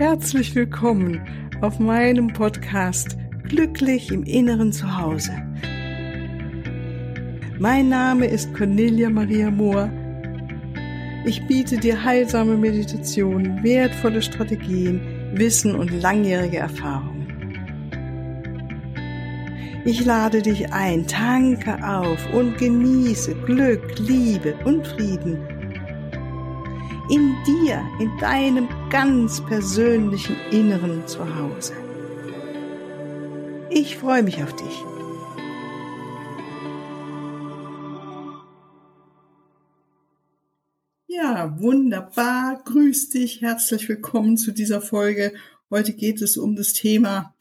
Herzlich willkommen auf meinem Podcast Glücklich im Inneren Zuhause. Mein Name ist Cornelia Maria Mohr. Ich biete dir heilsame Meditationen, wertvolle Strategien, Wissen und langjährige Erfahrungen. Ich lade dich ein, tanke auf und genieße Glück, Liebe und Frieden in dir, in deinem ganz persönlichen Inneren zu Hause. Ich freue mich auf dich. Ja, wunderbar. Grüß dich. Herzlich willkommen zu dieser Folge. Heute geht es um das Thema,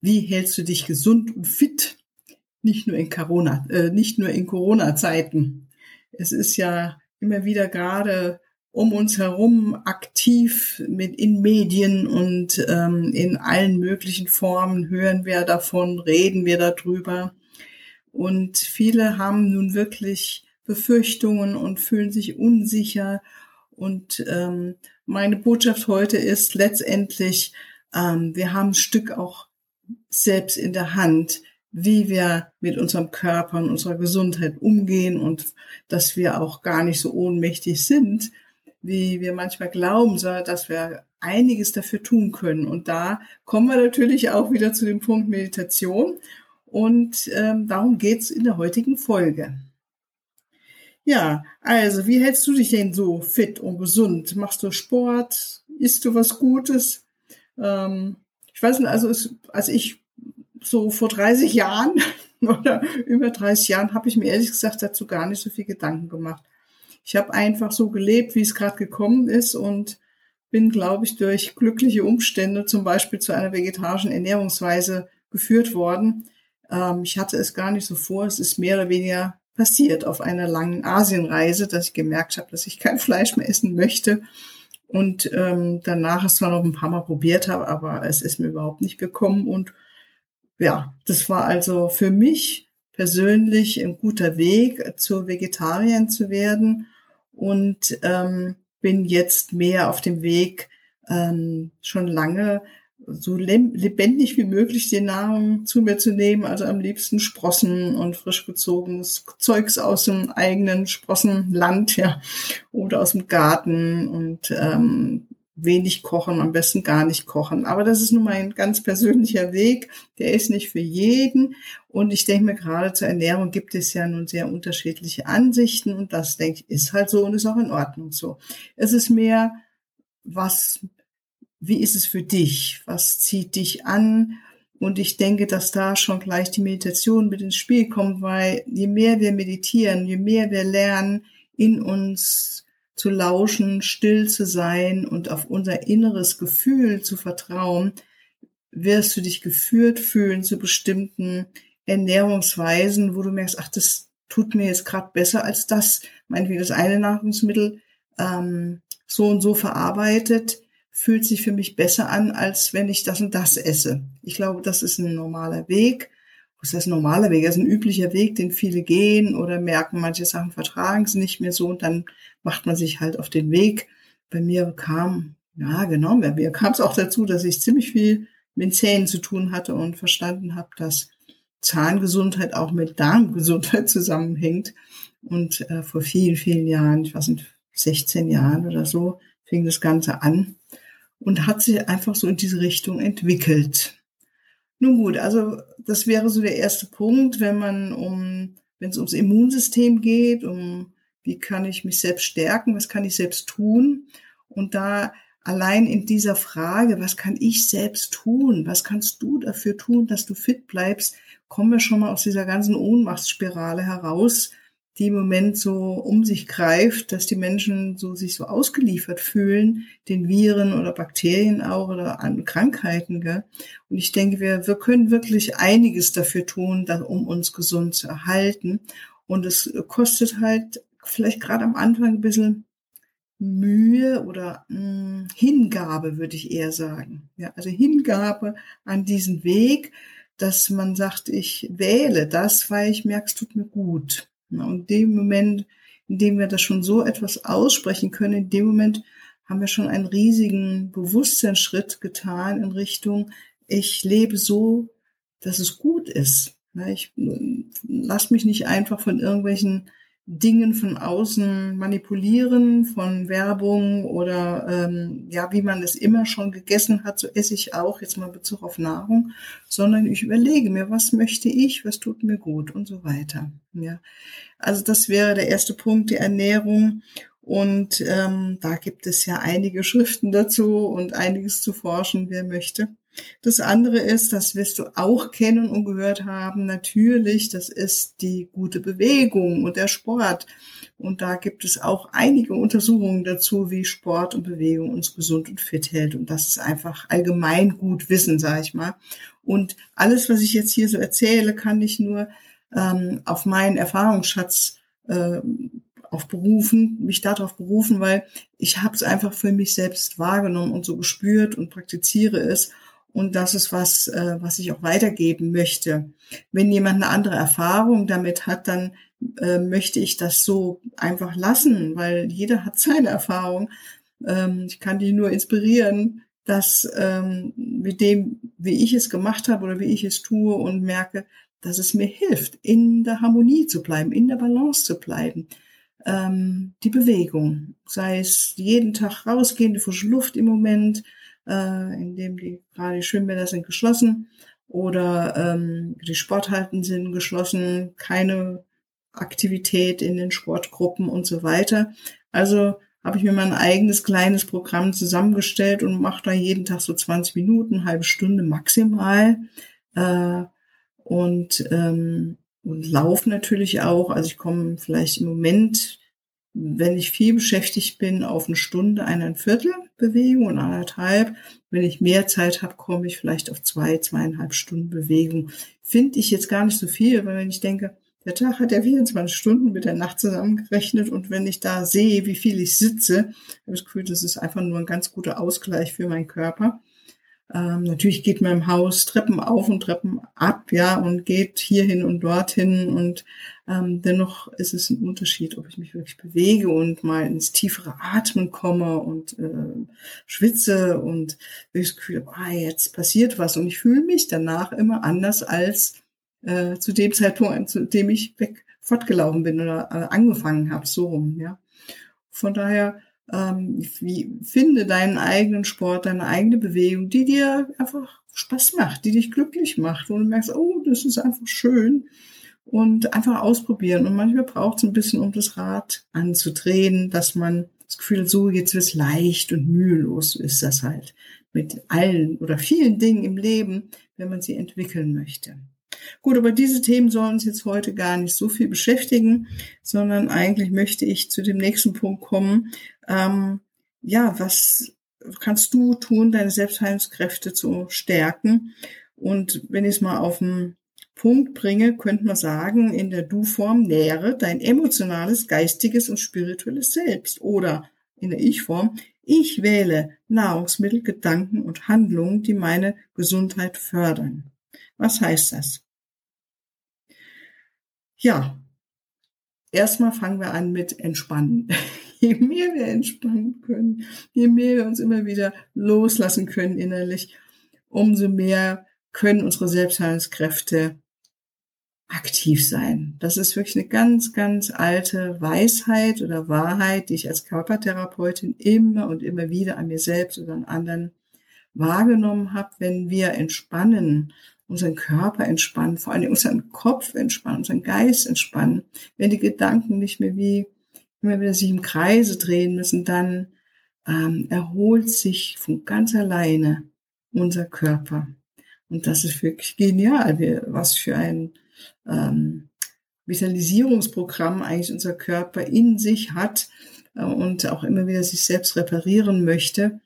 wie hältst du dich gesund und fit? Nicht nur in Corona, äh, nicht nur in Corona-Zeiten. Es ist ja immer wieder gerade um uns herum aktiv mit in Medien und ähm, in allen möglichen Formen hören wir davon, reden wir darüber. Und viele haben nun wirklich Befürchtungen und fühlen sich unsicher. Und ähm, meine Botschaft heute ist letztendlich, ähm, wir haben ein Stück auch selbst in der Hand, wie wir mit unserem Körper und unserer Gesundheit umgehen und dass wir auch gar nicht so ohnmächtig sind, wie wir manchmal glauben, sondern dass wir einiges dafür tun können. Und da kommen wir natürlich auch wieder zu dem Punkt Meditation. Und ähm, darum geht's in der heutigen Folge. Ja, also wie hältst du dich denn so fit und gesund? Machst du Sport? Isst du was Gutes? Ähm, ich weiß nicht, also es, als ich so vor 30 Jahren oder über 30 Jahren habe ich mir ehrlich gesagt dazu gar nicht so viel Gedanken gemacht ich habe einfach so gelebt, wie es gerade gekommen ist und bin, glaube ich, durch glückliche Umstände zum Beispiel zu einer vegetarischen Ernährungsweise geführt worden. Ähm, ich hatte es gar nicht so vor. Es ist mehr oder weniger passiert auf einer langen Asienreise, dass ich gemerkt habe, dass ich kein Fleisch mehr essen möchte. Und ähm, danach es zwar noch ein paar Mal probiert habe, aber es ist mir überhaupt nicht gekommen. Und ja, das war also für mich persönlich ein guter Weg, zur Vegetarierin zu werden. Und ähm, bin jetzt mehr auf dem Weg, ähm, schon lange so lebendig wie möglich die Nahrung zu mir zu nehmen, also am liebsten Sprossen und frisch gezogenes Zeugs aus dem eigenen Sprossenland, ja, oder aus dem Garten. Und ähm, wenig kochen, am besten gar nicht kochen. Aber das ist nun mein ganz persönlicher Weg. Der ist nicht für jeden. Und ich denke mir, gerade zur Ernährung gibt es ja nun sehr unterschiedliche Ansichten. Und das, denke ich, ist halt so und ist auch in Ordnung so. Es ist mehr, was, wie ist es für dich? Was zieht dich an? Und ich denke, dass da schon gleich die Meditation mit ins Spiel kommt, weil je mehr wir meditieren, je mehr wir lernen, in uns zu lauschen, still zu sein und auf unser inneres Gefühl zu vertrauen, wirst du dich geführt fühlen zu bestimmten Ernährungsweisen, wo du merkst, ach, das tut mir jetzt gerade besser als das. Meinetwegen das eine Nahrungsmittel ähm, so und so verarbeitet, fühlt sich für mich besser an, als wenn ich das und das esse. Ich glaube, das ist ein normaler Weg was heißt normaler Weg? Das ist ein üblicher Weg, den viele gehen oder merken, manche Sachen vertragen es nicht mehr so und dann macht man sich halt auf den Weg. Bei mir kam, ja genau, bei mir kam es auch dazu, dass ich ziemlich viel mit Zähnen zu tun hatte und verstanden habe, dass Zahngesundheit auch mit Darmgesundheit zusammenhängt. Und äh, vor vielen, vielen Jahren, ich weiß nicht, 16 Jahren oder so, fing das Ganze an und hat sich einfach so in diese Richtung entwickelt. Nun gut, also das wäre so der erste Punkt, wenn man um, wenn es ums Immunsystem geht, um wie kann ich mich selbst stärken, was kann ich selbst tun? Und da allein in dieser Frage, was kann ich selbst tun? Was kannst du dafür tun, dass du fit bleibst? Kommen wir schon mal aus dieser ganzen Ohnmachtsspirale heraus, die im Moment so um sich greift, dass die Menschen so sich so ausgeliefert fühlen, den Viren oder Bakterien auch oder an Krankheiten. Gell? Und ich denke, wir, wir können wirklich einiges dafür tun, da, um uns gesund zu erhalten. Und es kostet halt vielleicht gerade am Anfang ein bisschen Mühe oder mh, hm, Hingabe, würde ich eher sagen. Ja, also Hingabe an diesen Weg, dass man sagt, ich wähle das, weil ich merke, es tut mir gut. Und dem Moment, in dem wir das schon so etwas aussprechen können, in dem Moment haben wir schon einen riesigen Bewusstseinsschritt getan in Richtung, ich lebe so, dass es gut ist. Ich lasse mich nicht einfach von irgendwelchen Dingen von außen manipulieren, von Werbung oder ähm, ja, wie man es immer schon gegessen hat, so esse ich auch, jetzt mal Bezug auf Nahrung, sondern ich überlege mir, was möchte ich, was tut mir gut und so weiter. Ja, also das wäre der erste Punkt, die Ernährung. Und ähm, da gibt es ja einige Schriften dazu und einiges zu forschen, wer möchte. Das andere ist, das wirst du auch kennen und gehört haben, natürlich, das ist die gute Bewegung und der Sport. Und da gibt es auch einige Untersuchungen dazu, wie Sport und Bewegung uns gesund und fit hält. Und das ist einfach allgemein gut Wissen, sage ich mal. Und alles, was ich jetzt hier so erzähle, kann ich nur ähm, auf meinen Erfahrungsschatz äh, auf berufen, mich darauf berufen, weil ich habe es einfach für mich selbst wahrgenommen und so gespürt und praktiziere es. Und das ist was, äh, was ich auch weitergeben möchte. Wenn jemand eine andere Erfahrung damit hat, dann äh, möchte ich das so einfach lassen, weil jeder hat seine Erfahrung. Ähm, ich kann die nur inspirieren, dass ähm, mit dem, wie ich es gemacht habe oder wie ich es tue und merke, dass es mir hilft, in der Harmonie zu bleiben, in der Balance zu bleiben. Ähm, die Bewegung, sei es jeden Tag rausgehen, die frische Luft im Moment, äh, in dem die gerade die Schwimmbäder sind geschlossen oder ähm, die Sporthalten sind geschlossen, keine Aktivität in den Sportgruppen und so weiter. Also habe ich mir mein eigenes kleines Programm zusammengestellt und mache da jeden Tag so 20 Minuten, halbe Stunde maximal. Äh, und, ähm, und laufe natürlich auch. Also ich komme vielleicht im Moment wenn ich viel beschäftigt bin, auf eine Stunde, eineinviertel Bewegung und anderthalb. Wenn ich mehr Zeit habe, komme ich vielleicht auf zwei, zweieinhalb Stunden Bewegung. Finde ich jetzt gar nicht so viel, weil wenn ich denke, der Tag hat ja 24 Stunden mit der Nacht zusammengerechnet und wenn ich da sehe, wie viel ich sitze, habe ich das Gefühl, das ist einfach nur ein ganz guter Ausgleich für meinen Körper. Ähm, natürlich geht man im Haus Treppen auf und Treppen ab, ja, und geht hierhin und dorthin und ähm, dennoch ist es ein Unterschied, ob ich mich wirklich bewege und mal ins tiefere Atmen komme und äh, schwitze und das Gefühl ah, jetzt passiert was und ich fühle mich danach immer anders als äh, zu dem Zeitpunkt, zu dem ich weg fortgelaufen bin oder äh, angefangen habe, so rum, ja. Von daher ähm, wie, finde deinen eigenen Sport, deine eigene Bewegung, die dir einfach Spaß macht, die dich glücklich macht, wo du merkst, oh, das ist einfach schön und einfach ausprobieren. Und manchmal braucht es ein bisschen, um das Rad anzudrehen, dass man das Gefühl hat, so jetzt wird's leicht und mühelos ist das halt mit allen oder vielen Dingen im Leben, wenn man sie entwickeln möchte. Gut, aber diese Themen sollen uns jetzt heute gar nicht so viel beschäftigen, sondern eigentlich möchte ich zu dem nächsten Punkt kommen. Ähm, ja, was kannst du tun, deine Selbstheilungskräfte zu stärken? Und wenn ich es mal auf den Punkt bringe, könnte man sagen, in der Du-Form nähere dein emotionales, geistiges und spirituelles Selbst. Oder in der Ich-Form, ich wähle Nahrungsmittel, Gedanken und Handlungen, die meine Gesundheit fördern. Was heißt das? Ja, erstmal fangen wir an mit Entspannen. Je mehr wir entspannen können, je mehr wir uns immer wieder loslassen können innerlich, umso mehr können unsere Selbstheilungskräfte aktiv sein. Das ist wirklich eine ganz, ganz alte Weisheit oder Wahrheit, die ich als Körpertherapeutin immer und immer wieder an mir selbst oder an anderen wahrgenommen habe. Wenn wir entspannen unseren Körper entspannen, vor allem unseren Kopf entspannen, unseren Geist entspannen. Wenn die Gedanken nicht mehr wie immer wieder sich im Kreise drehen müssen, dann ähm, erholt sich von ganz alleine unser Körper. Und das ist wirklich genial, wie, was für ein ähm, Vitalisierungsprogramm eigentlich unser Körper in sich hat äh, und auch immer wieder sich selbst reparieren möchte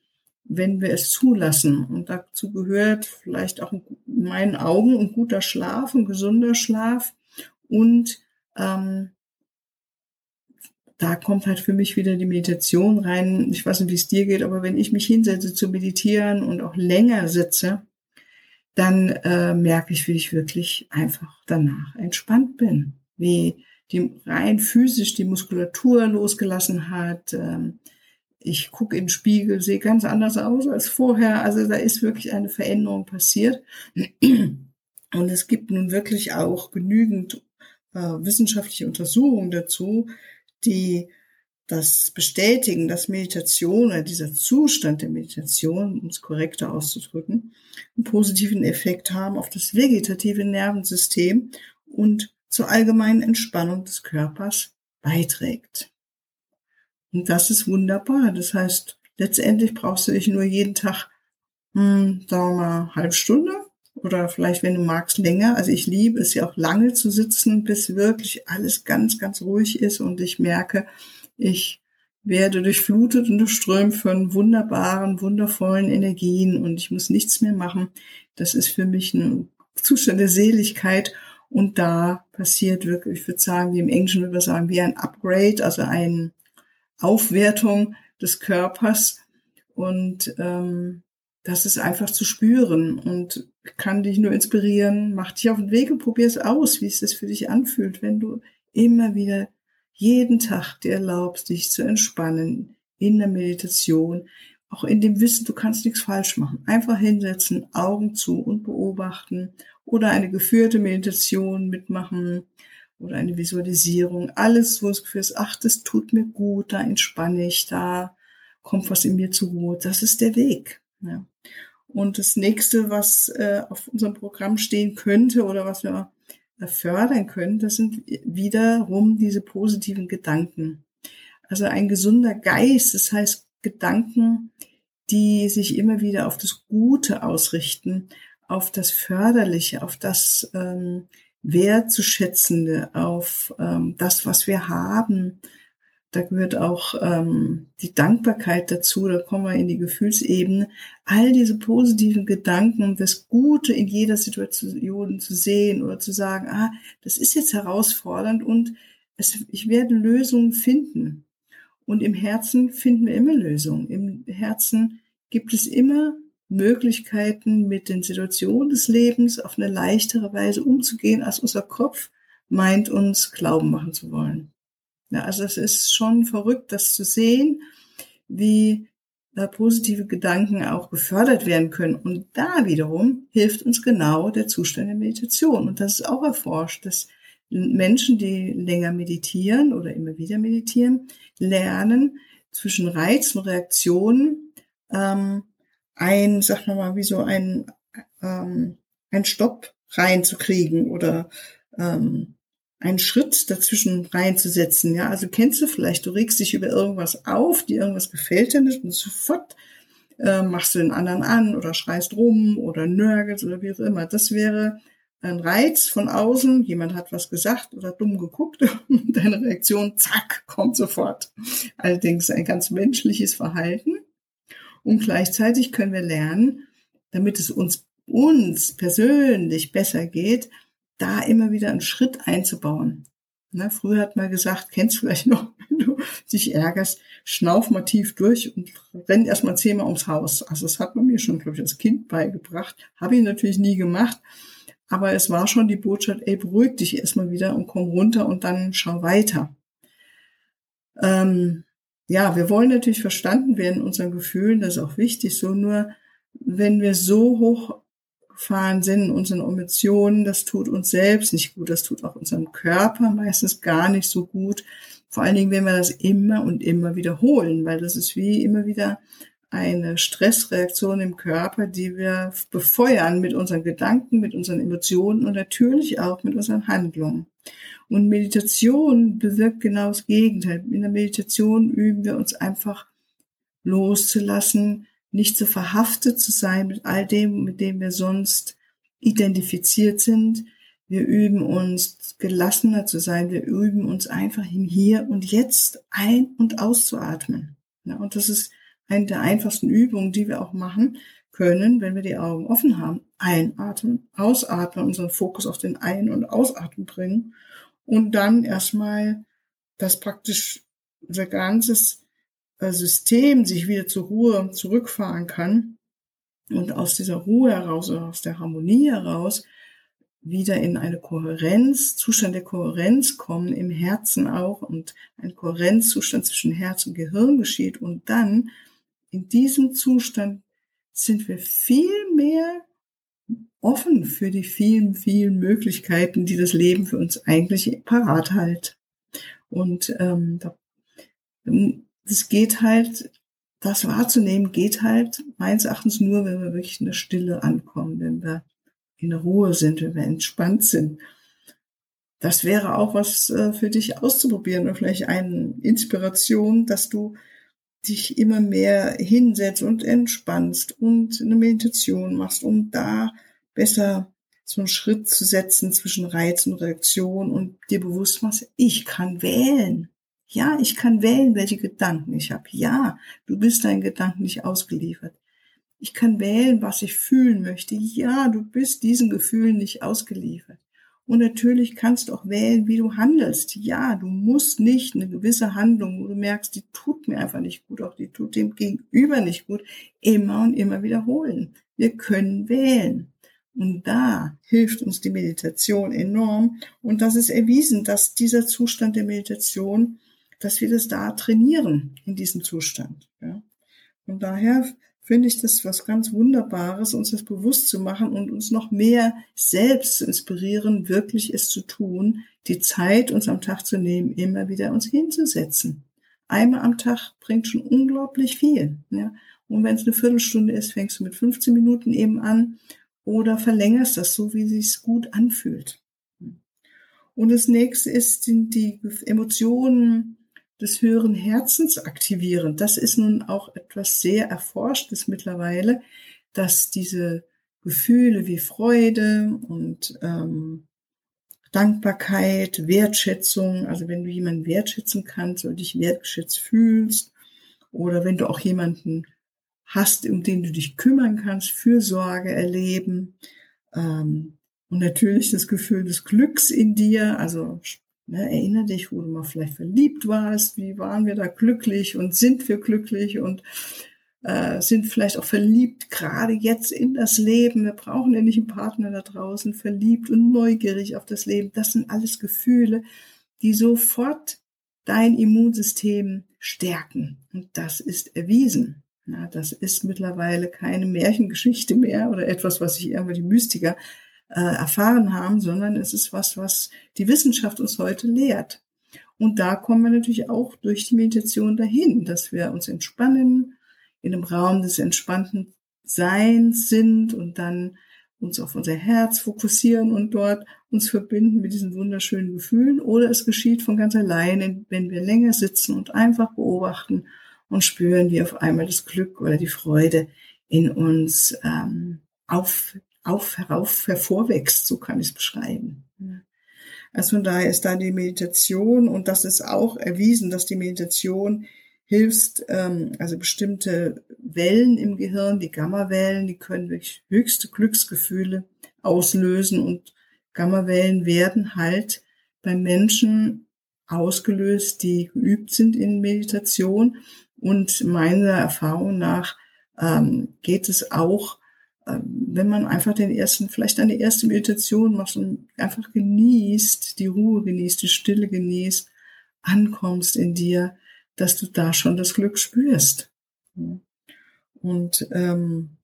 wenn wir es zulassen. Und dazu gehört vielleicht auch in meinen Augen ein guter Schlaf, ein gesunder Schlaf. Und ähm, da kommt halt für mich wieder die Meditation rein. Ich weiß nicht, wie es dir geht, aber wenn ich mich hinsetze zu meditieren und auch länger sitze, dann äh, merke ich, wie ich wirklich einfach danach entspannt bin. Wie die rein physisch die Muskulatur losgelassen hat, ähm, ich gucke den Spiegel, sehe ganz anders aus als vorher. Also da ist wirklich eine Veränderung passiert. Und es gibt nun wirklich auch genügend äh, wissenschaftliche Untersuchungen dazu, die das bestätigen, dass Meditation oder dieser Zustand der Meditation, um es korrekter auszudrücken, einen positiven Effekt haben auf das vegetative Nervensystem und zur allgemeinen Entspannung des Körpers beiträgt. Und das ist wunderbar. Das heißt, letztendlich brauchst du dich nur jeden Tag, hm, sagen wir mal, halbe Stunde oder vielleicht, wenn du magst, länger. Also ich liebe es ja auch lange zu sitzen, bis wirklich alles ganz, ganz ruhig ist und ich merke, ich werde durchflutet und durchströmt von wunderbaren, wundervollen Energien und ich muss nichts mehr machen. Das ist für mich ein Zustand der Seligkeit und da passiert wirklich, ich würde sagen, wie im Englischen würde man sagen, wie ein Upgrade, also eine Aufwertung des Körpers und ähm, das ist einfach zu spüren und kann dich nur inspirieren. Mach dich auf den Weg und probier es aus, wie es sich für dich anfühlt, wenn du immer wieder jeden Tag dir erlaubst, dich zu entspannen in der Meditation, auch in dem Wissen, du kannst nichts falsch machen. Einfach hinsetzen, Augen zu und beobachten oder eine geführte Meditation mitmachen oder eine Visualisierung. Alles, wo es Gefühl ist, ach, das tut mir gut, da entspanne ich, da kommt was in mir zur Ruhe. Das ist der Weg. Ja. Und das nächste, was äh, auf unserem Programm stehen könnte oder was wir fördern können, das sind wiederum diese positiven Gedanken. Also ein gesunder Geist, das heißt Gedanken, die sich immer wieder auf das Gute ausrichten, auf das Förderliche, auf das ähm, Wertzuschätzende, auf ähm, das, was wir haben, da gehört auch ähm, die Dankbarkeit dazu, da kommen wir in die Gefühlsebene. All diese positiven Gedanken, das Gute in jeder Situation zu sehen oder zu sagen, ah, das ist jetzt herausfordernd und es, ich werde Lösungen finden. Und im Herzen finden wir immer Lösungen. Im Herzen gibt es immer Möglichkeiten, mit den Situationen des Lebens auf eine leichtere Weise umzugehen, als unser Kopf meint, uns glauben machen zu wollen. Ja, also es ist schon verrückt, das zu sehen, wie da positive Gedanken auch gefördert werden können. Und da wiederum hilft uns genau der Zustand der Meditation. Und das ist auch erforscht, dass Menschen, die länger meditieren oder immer wieder meditieren, lernen zwischen Reiz und Reaktion ähm, ein, sag mal, wie so ein, ähm, ein Stopp reinzukriegen oder ähm, einen Schritt dazwischen reinzusetzen. Ja, also kennst du vielleicht, du regst dich über irgendwas auf, dir irgendwas gefällt dir nicht und sofort äh, machst du den anderen an oder schreist rum oder nörgelst oder wie auch immer. Das wäre ein Reiz von außen, jemand hat was gesagt oder dumm geguckt und deine Reaktion, zack, kommt sofort. Allerdings ein ganz menschliches Verhalten. Und gleichzeitig können wir lernen, damit es uns, uns persönlich besser geht, da immer wieder einen Schritt einzubauen. Ne, früher hat man gesagt, kennst du vielleicht noch, wenn du dich ärgerst, schnauf mal tief durch und renn erstmal zehnmal ums Haus. Also das hat man mir schon, glaube ich, als Kind beigebracht. Habe ich natürlich nie gemacht. Aber es war schon die Botschaft, ey, beruhig dich erstmal wieder und komm runter und dann schau weiter. Ähm, ja, wir wollen natürlich verstanden werden in unseren Gefühlen, das ist auch wichtig. So nur, wenn wir so hoch gefahren sind, unseren Emotionen, das tut uns selbst nicht gut, das tut auch unserem Körper meistens gar nicht so gut. Vor allen Dingen, wenn wir das immer und immer wiederholen, weil das ist wie immer wieder eine Stressreaktion im Körper, die wir befeuern mit unseren Gedanken, mit unseren Emotionen und natürlich auch mit unseren Handlungen. Und Meditation bewirkt genau das Gegenteil. In der Meditation üben wir uns einfach loszulassen, nicht so verhaftet zu sein mit all dem, mit dem wir sonst identifiziert sind. Wir üben uns gelassener zu sein. Wir üben uns einfach im Hier und Jetzt ein- und auszuatmen. Ja, und das ist eine der einfachsten Übungen, die wir auch machen können, wenn wir die Augen offen haben. Einatmen, ausatmen, unseren Fokus auf den Ein- und Ausatmen bringen und dann erstmal das praktisch unser ganzes System sich wieder zur Ruhe zurückfahren kann und aus dieser Ruhe heraus oder aus der Harmonie heraus wieder in eine Kohärenz, Zustand der Kohärenz kommen, im Herzen auch und ein Kohärenzzustand zwischen Herz und Gehirn geschieht und dann in diesem Zustand sind wir viel mehr offen für die vielen, vielen Möglichkeiten, die das Leben für uns eigentlich parat hält. Und ähm, das geht halt, das wahrzunehmen geht halt meines Erachtens nur, wenn wir wirklich in der Stille ankommen, wenn wir in Ruhe sind, wenn wir entspannt sind. Das wäre auch was äh, für dich auszuprobieren oder vielleicht eine Inspiration, dass du dich immer mehr hinsetzt und entspannst und eine Meditation machst, um da besser so einen Schritt zu setzen zwischen Reiz und Reaktion und dir bewusst machst, ich kann wählen. Ja, ich kann wählen, welche Gedanken ich habe. Ja, du bist deinen Gedanken nicht ausgeliefert. Ich kann wählen, was ich fühlen möchte. Ja, du bist diesen Gefühlen nicht ausgeliefert. Und natürlich kannst du auch wählen, wie du handelst. Ja, du musst nicht eine gewisse Handlung, wo du merkst, die tut mir einfach nicht gut, auch die tut dem Gegenüber nicht gut, immer und immer wiederholen. Wir können wählen. Und da hilft uns die Meditation enorm. Und das ist erwiesen, dass dieser Zustand der Meditation, dass wir das da trainieren in diesem Zustand. Ja. Und daher finde ich das was ganz Wunderbares, uns das bewusst zu machen und uns noch mehr selbst zu inspirieren, wirklich es zu tun, die Zeit uns am Tag zu nehmen, immer wieder uns hinzusetzen. Einmal am Tag bringt schon unglaublich viel. Ja? Und wenn es eine Viertelstunde ist, fängst du mit 15 Minuten eben an oder verlängerst das so, wie es sich gut anfühlt. Und das nächste ist, sind die Emotionen, des höheren Herzens aktivieren. Das ist nun auch etwas sehr Erforschtes mittlerweile, dass diese Gefühle wie Freude und ähm, Dankbarkeit, Wertschätzung, also wenn du jemanden wertschätzen kannst oder dich wertgeschätzt fühlst oder wenn du auch jemanden hast, um den du dich kümmern kannst, Fürsorge erleben ähm, und natürlich das Gefühl des Glücks in dir, also Ne, erinnere dich, wo du mal vielleicht verliebt warst, wie waren wir da glücklich und sind wir glücklich und äh, sind vielleicht auch verliebt, gerade jetzt in das Leben. Wir brauchen ja nicht einen Partner da draußen, verliebt und neugierig auf das Leben. Das sind alles Gefühle, die sofort dein Immunsystem stärken. Und das ist erwiesen. Ja, das ist mittlerweile keine Märchengeschichte mehr oder etwas, was sich irgendwo die Mystiker äh, erfahren haben, sondern es ist was, was die Wissenschaft uns heute lehrt. Und da kommen wir natürlich auch durch die Meditation dahin, dass wir uns entspannen, in einem Raum des entspannten Seins sind und dann uns auf unser Herz fokussieren und dort uns verbinden mit diesen wunderschönen Gefühlen. Oder es geschieht von ganz alleine, wenn wir länger sitzen und einfach beobachten und spüren, wie auf einmal das Glück oder die Freude in uns ähm, auf, auf, herauf hervorwächst, so kann ich es beschreiben. Also von daher ist da die Meditation und das ist auch erwiesen, dass die Meditation hilft, ähm, also bestimmte Wellen im Gehirn, die Gammawellen, die können wirklich höchste Glücksgefühle auslösen und Gammawellen werden halt bei Menschen ausgelöst, die geübt sind in Meditation und meiner Erfahrung nach ähm, geht es auch wenn man einfach den ersten, vielleicht eine erste Meditation macht und einfach genießt, die Ruhe genießt, die Stille genießt, ankommst in dir, dass du da schon das Glück spürst. Und ähm,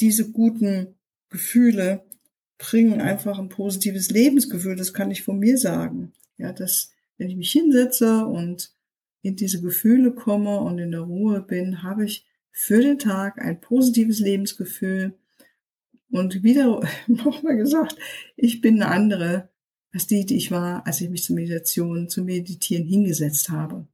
diese guten Gefühle bringen einfach ein positives Lebensgefühl. Das kann ich von mir sagen. Ja, dass wenn ich mich hinsetze und in diese Gefühle komme und in der Ruhe bin, habe ich für den Tag ein positives Lebensgefühl. Und wieder nochmal gesagt, ich bin eine andere als die, die ich war, als ich mich zur Meditation, zum Meditieren hingesetzt habe.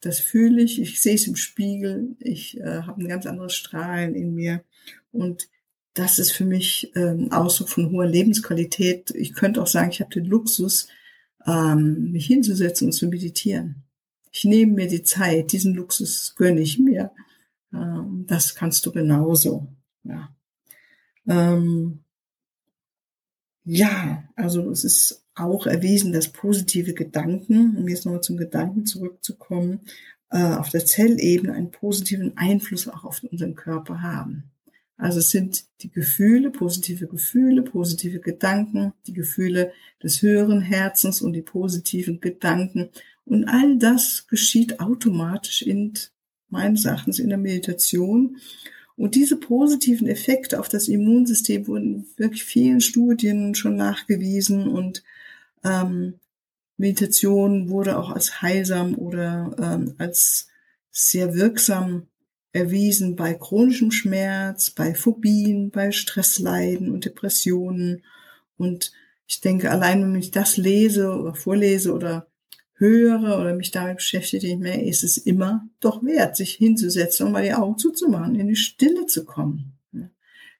Das fühle ich, ich sehe es im Spiegel, ich äh, habe ein ganz anderes Strahlen in mir und das ist für mich ähm, Ausdruck von hoher Lebensqualität. Ich könnte auch sagen, ich habe den Luxus, ähm, mich hinzusetzen und zu meditieren. Ich nehme mir die Zeit, diesen Luxus gönne ich mir. Ähm, das kannst du genauso. Ja. Ähm, ja, also es ist auch erwiesen, dass positive Gedanken, um jetzt nochmal zum Gedanken zurückzukommen, äh, auf der Zellebene einen positiven Einfluss auch auf unseren Körper haben. Also es sind die Gefühle, positive Gefühle, positive Gedanken, die Gefühle des höheren Herzens und die positiven Gedanken. Und all das geschieht automatisch in meines Erachtens in der Meditation. Und diese positiven Effekte auf das Immunsystem wurden wirklich vielen Studien schon nachgewiesen und ähm, Meditation wurde auch als heilsam oder ähm, als sehr wirksam erwiesen bei chronischem Schmerz, bei Phobien, bei Stressleiden und Depressionen. Und ich denke, allein wenn ich das lese oder vorlese oder höre oder mich damit beschäftige mehr, ist es immer doch wert, sich hinzusetzen und mal die Augen zuzumachen, in die Stille zu kommen.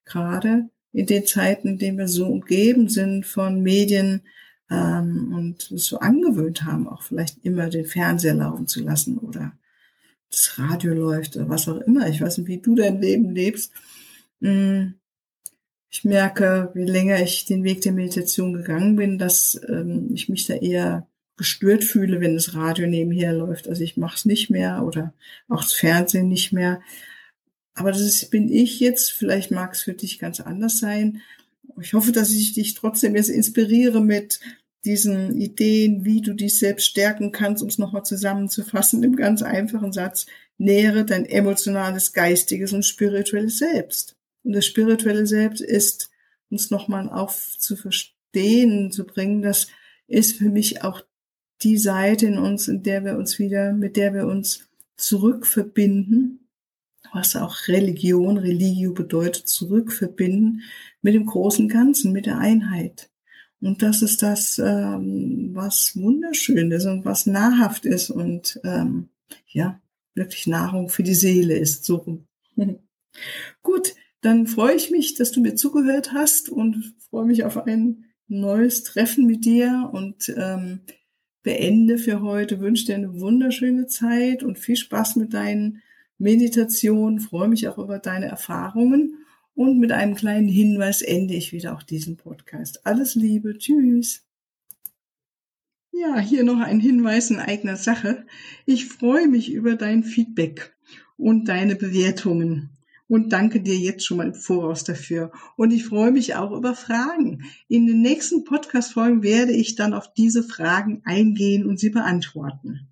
Gerade in den Zeiten, in denen wir so umgeben sind von Medien ähm, und es so angewöhnt haben, auch vielleicht immer den Fernseher laufen zu lassen oder das Radio läuft oder was auch immer. Ich weiß nicht, wie du dein Leben lebst. Mm, ich merke, wie länger ich den Weg der Meditation gegangen bin, dass ähm, ich mich da eher gestört fühle, wenn das Radio nebenher läuft. Also ich mache es nicht mehr oder auch das Fernsehen nicht mehr. Aber das ist, bin ich jetzt. Vielleicht mag es für dich ganz anders sein. Ich hoffe, dass ich dich trotzdem jetzt inspiriere mit diesen Ideen, wie du dich selbst stärken kannst, um es nochmal zusammenzufassen, im ganz einfachen Satz, nähere dein emotionales, geistiges und spirituelles Selbst. Und das spirituelle Selbst ist, uns nochmal auf zu verstehen, zu bringen, das ist für mich auch die Seite in uns, in der wir uns wieder, mit der wir uns zurückverbinden, was auch Religion, Religio bedeutet, zurückverbinden mit dem großen Ganzen, mit der Einheit. Und das ist das, ähm, was wunderschön ist und was nahrhaft ist und ähm, ja, wirklich Nahrung für die Seele ist. So. Gut, dann freue ich mich, dass du mir zugehört hast und freue mich auf ein neues Treffen mit dir und ähm, beende für heute, wünsche dir eine wunderschöne Zeit und viel Spaß mit deinen Meditationen, freue mich auch über deine Erfahrungen und mit einem kleinen Hinweis ende ich wieder auch diesen Podcast. Alles Liebe, tschüss. Ja, hier noch ein Hinweis in eigener Sache. Ich freue mich über dein Feedback und deine Bewertungen und danke dir jetzt schon mal im Voraus dafür. Und ich freue mich auch über Fragen. In den nächsten Podcast-Folgen werde ich dann auf diese Fragen eingehen und sie beantworten.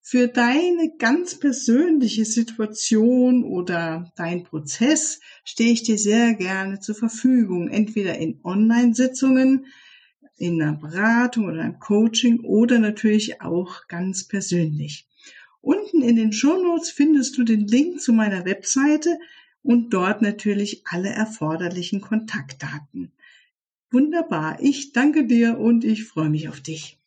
Für deine ganz persönliche Situation oder dein Prozess stehe ich dir sehr gerne zur Verfügung, entweder in Online-Sitzungen, in einer Beratung oder einem Coaching oder natürlich auch ganz persönlich. Unten in den Shownotes findest du den Link zu meiner Webseite und dort natürlich alle erforderlichen Kontaktdaten. Wunderbar. Ich danke dir und ich freue mich auf dich.